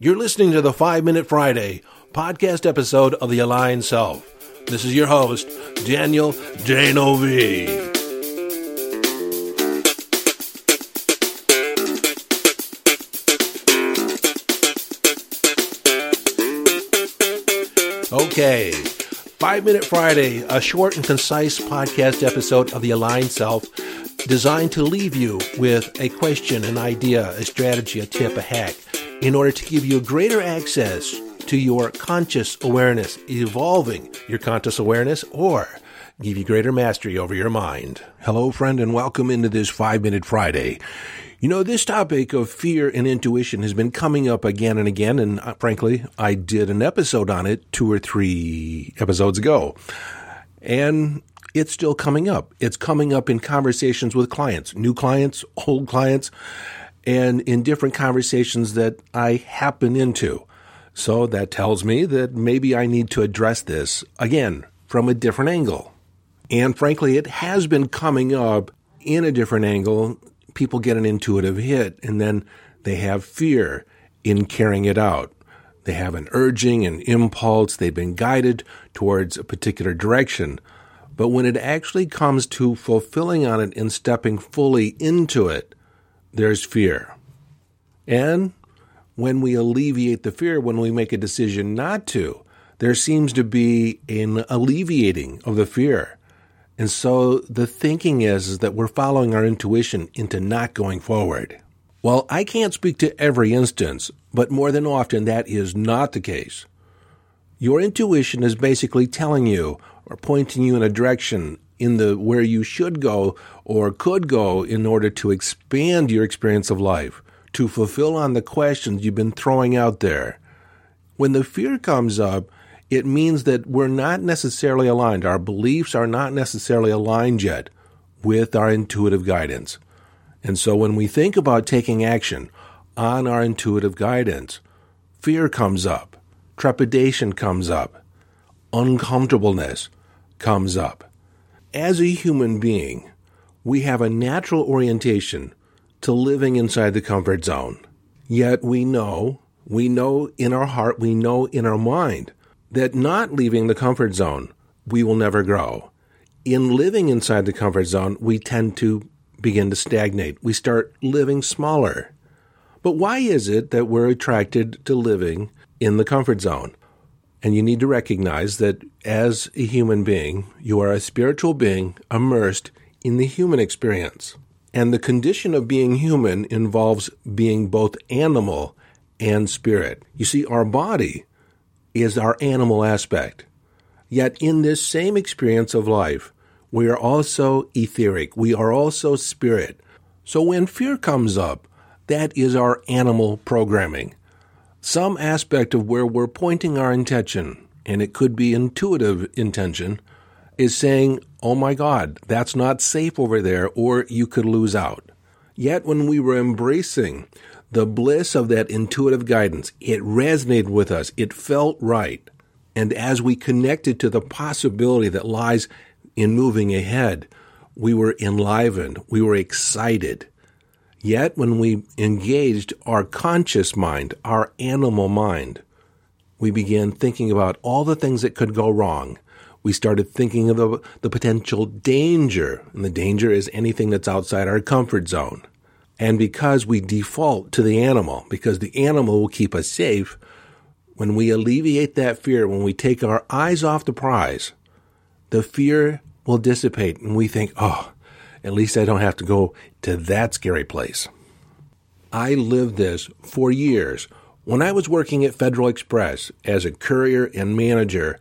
You're listening to the 5 Minute Friday podcast episode of The Aligned Self. This is your host, Daniel D'Neuville. Okay, 5 Minute Friday, a short and concise podcast episode of The Aligned Self designed to leave you with a question, an idea, a strategy, a tip, a hack in order to give you greater access to your conscious awareness, evolving your conscious awareness, or give you greater mastery over your mind. Hello, friend, and welcome into this five minute Friday. You know, this topic of fear and intuition has been coming up again and again, and uh, frankly, I did an episode on it two or three episodes ago. And it's still coming up. It's coming up in conversations with clients, new clients, old clients and in different conversations that I happen into. So that tells me that maybe I need to address this again from a different angle. And frankly, it has been coming up in a different angle. People get an intuitive hit and then they have fear in carrying it out. They have an urging, an impulse. They've been guided towards a particular direction. But when it actually comes to fulfilling on it and stepping fully into it, there's fear. And when we alleviate the fear, when we make a decision not to, there seems to be an alleviating of the fear. And so the thinking is, is that we're following our intuition into not going forward. Well, I can't speak to every instance, but more than often that is not the case. Your intuition is basically telling you or pointing you in a direction in the where you should go or could go in order to expand your experience of life, to fulfill on the questions you've been throwing out there. When the fear comes up, it means that we're not necessarily aligned. Our beliefs are not necessarily aligned yet with our intuitive guidance. And so when we think about taking action on our intuitive guidance, fear comes up, trepidation comes up, uncomfortableness comes up as a human being, we have a natural orientation to living inside the comfort zone. Yet we know, we know in our heart, we know in our mind that not leaving the comfort zone, we will never grow. In living inside the comfort zone, we tend to begin to stagnate. We start living smaller. But why is it that we're attracted to living in the comfort zone? And you need to recognize that as a human being, you are a spiritual being immersed in the human experience. And the condition of being human involves being both animal and spirit. You see, our body is our animal aspect. Yet in this same experience of life, we are also etheric. We are also spirit. So when fear comes up, that is our animal programming some aspect of where we're pointing our intention, and it could be intuitive intention, is saying, oh my God, that's not safe over there, or you could lose out. Yet when we were embracing the bliss of that intuitive guidance, it resonated with us. It felt right. And as we connected to the possibility that lies in moving ahead, we were enlivened. We were excited. Yet, when we engaged our conscious mind, our animal mind, we began thinking about all the things that could go wrong. We started thinking of the, the potential danger, and the danger is anything that's outside our comfort zone. And because we default to the animal, because the animal will keep us safe, when we alleviate that fear, when we take our eyes off the prize, the fear will dissipate and we think, oh, at least I don't have to go to that scary place. I lived this for years. When I was working at Federal Express as a courier and manager,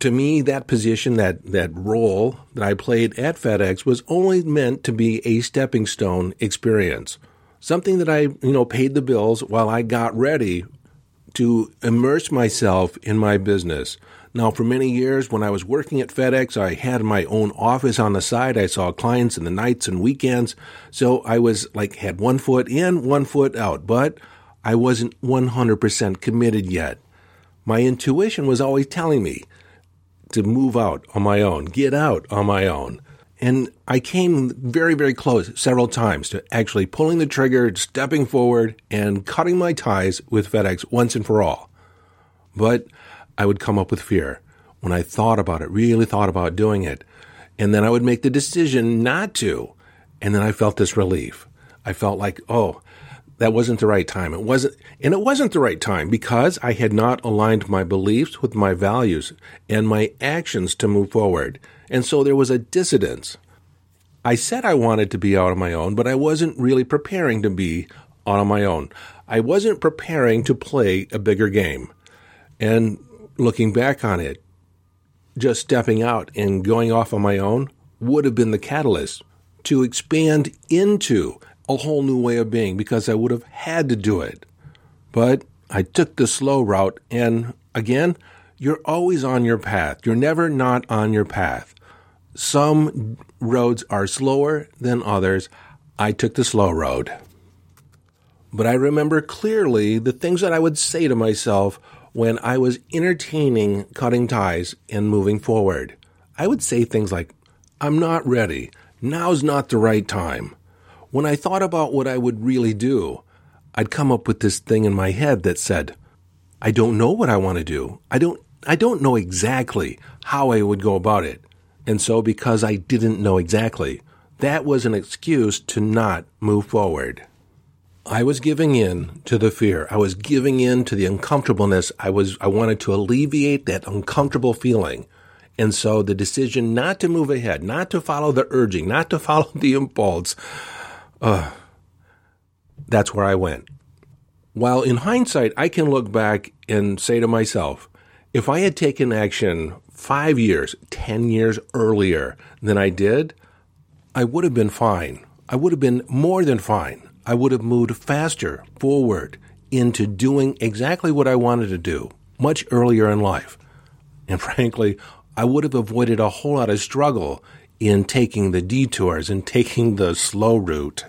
to me, that position, that, that role that I played at FedEx was only meant to be a stepping stone experience. Something that I, you know, paid the bills while I got ready to immerse myself in my business. Now, for many years, when I was working at FedEx, I had my own office on the side. I saw clients in the nights and weekends. So I was like, had one foot in, one foot out, but I wasn't 100% committed yet. My intuition was always telling me to move out on my own, get out on my own. And I came very, very close several times to actually pulling the trigger, stepping forward, and cutting my ties with FedEx once and for all. But I would come up with fear when I thought about it, really thought about doing it. And then I would make the decision not to. And then I felt this relief. I felt like, oh, that wasn't the right time. It wasn't, and it wasn't the right time because I had not aligned my beliefs with my values and my actions to move forward. And so there was a dissidence. I said I wanted to be out on my own, but I wasn't really preparing to be out on my own. I wasn't preparing to play a bigger game. And looking back on it, just stepping out and going off on my own would have been the catalyst to expand into a whole new way of being because I would have had to do it. But I took the slow route, and again, you're always on your path. You're never not on your path. Some roads are slower than others. I took the slow road. But I remember clearly the things that I would say to myself when I was entertaining cutting ties and moving forward. I would say things like, I'm not ready. Now's not the right time. When I thought about what I would really do, I'd come up with this thing in my head that said, I don't know what I want to do. I don't I don't know exactly how I would go about it. And so, because I didn't know exactly, that was an excuse to not move forward. I was giving in to the fear. I was giving in to the uncomfortableness. I was, I wanted to alleviate that uncomfortable feeling. And so the decision not to move ahead, not to follow the urging, not to follow the impulse, uh, that's where I went. While in hindsight, I can look back and say to myself, if I had taken action five years, 10 years earlier than I did, I would have been fine. I would have been more than fine. I would have moved faster forward into doing exactly what I wanted to do much earlier in life. And frankly, I would have avoided a whole lot of struggle in taking the detours and taking the slow route.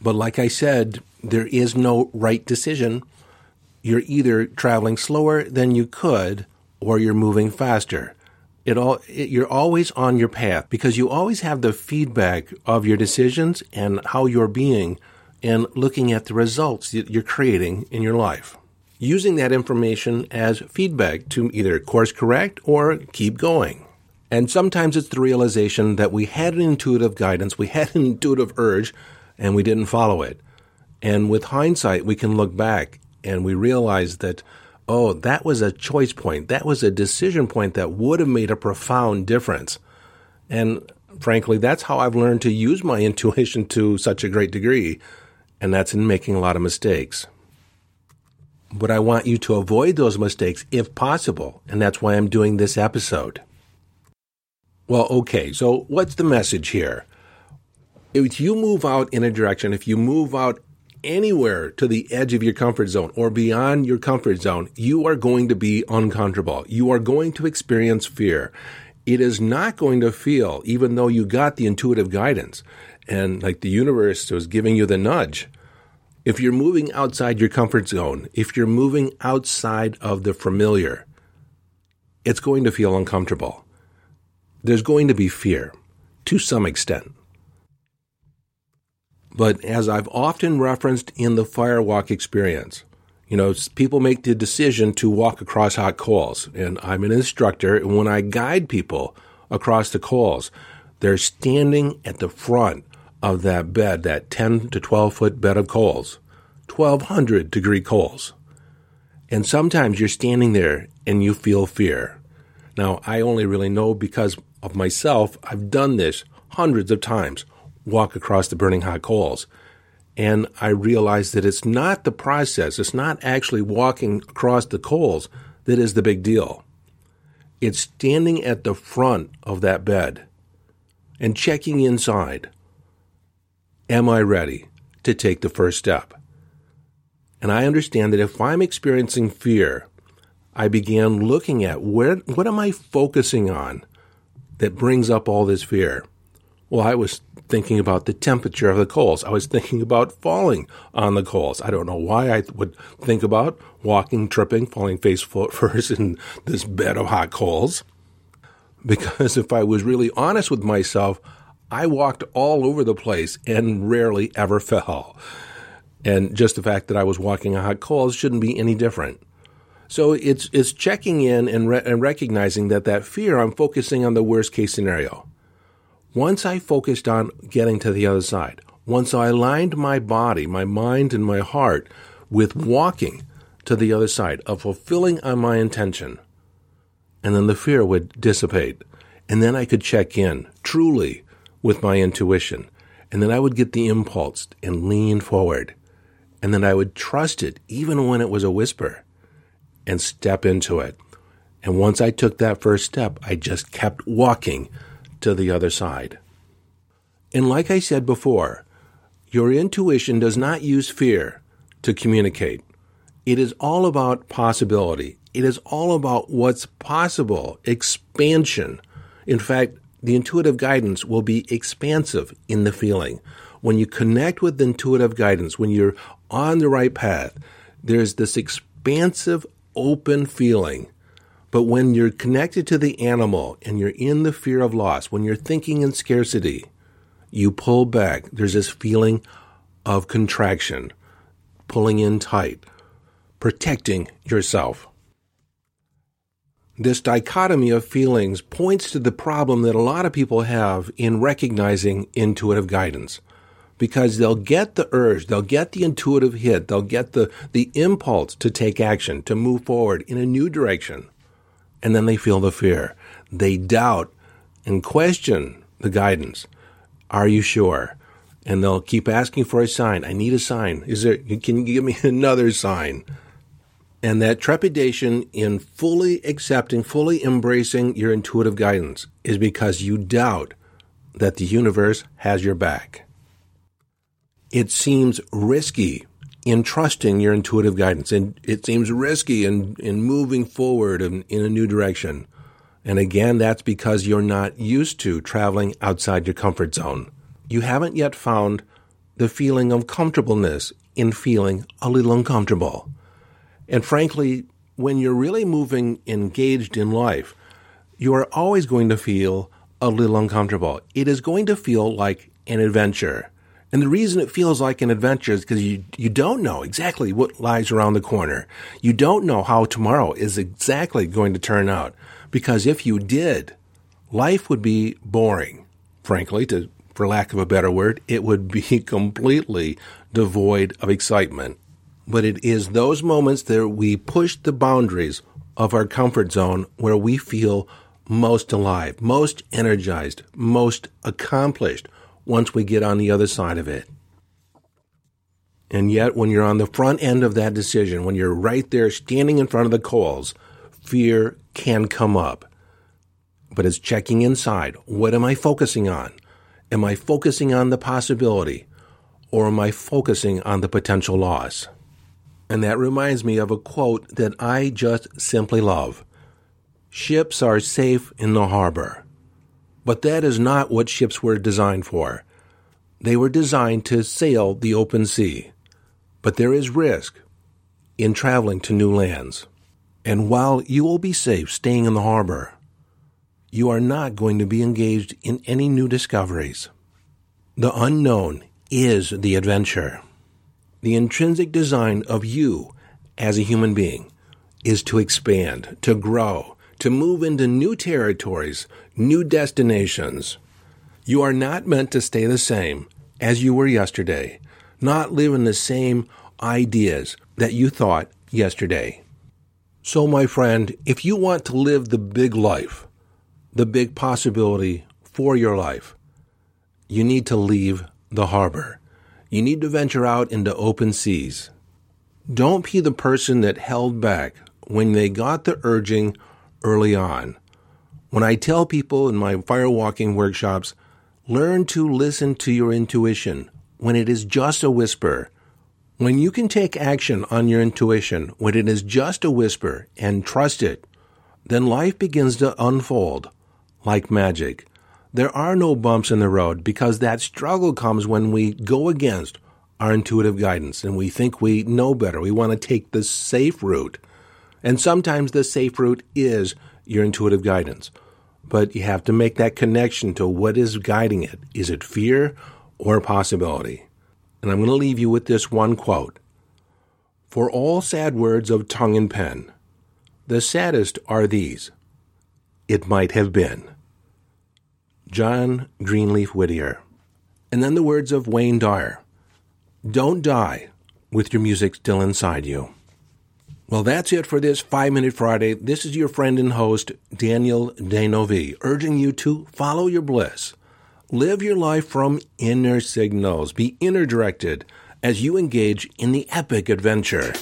But like I said, there is no right decision. You're either traveling slower than you could or you're moving faster. It all it, you're always on your path because you always have the feedback of your decisions and how you're being and looking at the results that you're creating in your life. Using that information as feedback to either course correct or keep going. And sometimes it's the realization that we had an intuitive guidance, we had an intuitive urge, and we didn't follow it. And with hindsight, we can look back and we realize that oh, that was a choice point. That was a decision point that would have made a profound difference. And frankly, that's how I've learned to use my intuition to such a great degree, and that's in making a lot of mistakes. But I want you to avoid those mistakes if possible, and that's why I'm doing this episode. Well, okay, so what's the message here? If you move out in a direction, if you move out anywhere to the edge of your comfort zone or beyond your comfort zone, you are going to be uncomfortable. You are going to experience fear. It is not going to feel, even though you got the intuitive guidance and like the universe was giving you the nudge. If you're moving outside your comfort zone, if you're moving outside of the familiar, it's going to feel uncomfortable. There's going to be fear to some extent. But as I've often referenced in the firewalk experience, you know, people make the decision to walk across hot coals. And I'm an instructor. And when I guide people across the coals, they're standing at the front of that bed, that 10 to 12 foot bed of coals, 1200 degree coals. And sometimes you're standing there and you feel fear. Now, I only really know because of myself. I've done this hundreds of times walk across the burning hot coals. And I realized that it's not the process, it's not actually walking across the coals that is the big deal. It's standing at the front of that bed and checking inside. Am I ready to take the first step? And I understand that if I'm experiencing fear, I began looking at where, what am I focusing on that brings up all this fear? Well, I was thinking about the temperature of the coals. I was thinking about falling on the coals. I don't know why I would think about walking, tripping, falling face first in this bed of hot coals. Because if I was really honest with myself, I walked all over the place and rarely ever fell. And just the fact that I was walking on hot coals shouldn't be any different. So it's it's checking in and, re- and recognizing that that fear I'm focusing on the worst case scenario. Once I focused on getting to the other side, once I aligned my body, my mind, and my heart with walking to the other side, of fulfilling on my intention, and then the fear would dissipate. And then I could check in truly with my intuition. And then I would get the impulse and lean forward. And then I would trust it even when it was a whisper and step into it. And once I took that first step, I just kept walking to the other side. And like I said before, your intuition does not use fear to communicate. It is all about possibility. It is all about what's possible, expansion. In fact, the intuitive guidance will be expansive in the feeling. When you connect with intuitive guidance, when you're on the right path, there's this expansive, open feeling. But when you're connected to the animal and you're in the fear of loss, when you're thinking in scarcity, you pull back. There's this feeling of contraction, pulling in tight protecting yourself. This dichotomy of feelings points to the problem that a lot of people have in recognizing intuitive guidance. Because they'll get the urge, they'll get the intuitive hit, they'll get the, the impulse to take action, to move forward in a new direction. And then they feel the fear. They doubt and question the guidance. Are you sure? And they'll keep asking for a sign. I need a sign. Is there, can you give me another sign? And that trepidation in fully accepting, fully embracing your intuitive guidance is because you doubt that the universe has your back. It seems risky in trusting your intuitive guidance, and it seems risky in, in moving forward in, in a new direction. And again, that's because you're not used to traveling outside your comfort zone. You haven't yet found the feeling of comfortableness in feeling a little uncomfortable. And frankly, when you're really moving engaged in life, you are always going to feel a little uncomfortable. It is going to feel like an adventure. And the reason it feels like an adventure is because you, you don't know exactly what lies around the corner. You don't know how tomorrow is exactly going to turn out. Because if you did, life would be boring. Frankly, to, for lack of a better word, it would be completely devoid of excitement but it is those moments that we push the boundaries of our comfort zone where we feel most alive, most energized, most accomplished once we get on the other side of it. And yet, when you're on the front end of that decision, when you're right there standing in front of the coals, fear can come up. But it's checking inside. What am I focusing on? Am I focusing on the possibility or am I focusing on the potential loss? And that reminds me of a quote that I just simply love. Ships are safe in the harbor. But that is not what ships were designed for. They were designed to sail the open sea. But there is risk in traveling to new lands. And while you will be safe staying in the harbor, you are not going to be engaged in any new discoveries. The unknown is the adventure. The intrinsic design of you as a human being is to expand, to grow, to move into new territories, new destinations. You are not meant to stay the same as you were yesterday, not live in the same ideas that you thought yesterday. So, my friend, if you want to live the big life, the big possibility for your life, you need to leave the harbor. You need to venture out into open seas. Don't be the person that held back when they got the urging early on. When I tell people in my firewalking workshops, learn to listen to your intuition when it is just a whisper. When you can take action on your intuition when it is just a whisper and trust it, then life begins to unfold like magic. There are no bumps in the road because that struggle comes when we go against our intuitive guidance and we think we know better. We want to take the safe route. And sometimes the safe route is your intuitive guidance. but you have to make that connection to what is guiding it. Is it fear or possibility? And I'm going to leave you with this one quote For all sad words of tongue and pen, the saddest are these It might have been. John Greenleaf Whittier. And then the words of Wayne Dyer Don't die with your music still inside you. Well, that's it for this 5 Minute Friday. This is your friend and host, Daniel D'Neuville, urging you to follow your bliss. Live your life from inner signals. Be inner directed as you engage in the epic adventure.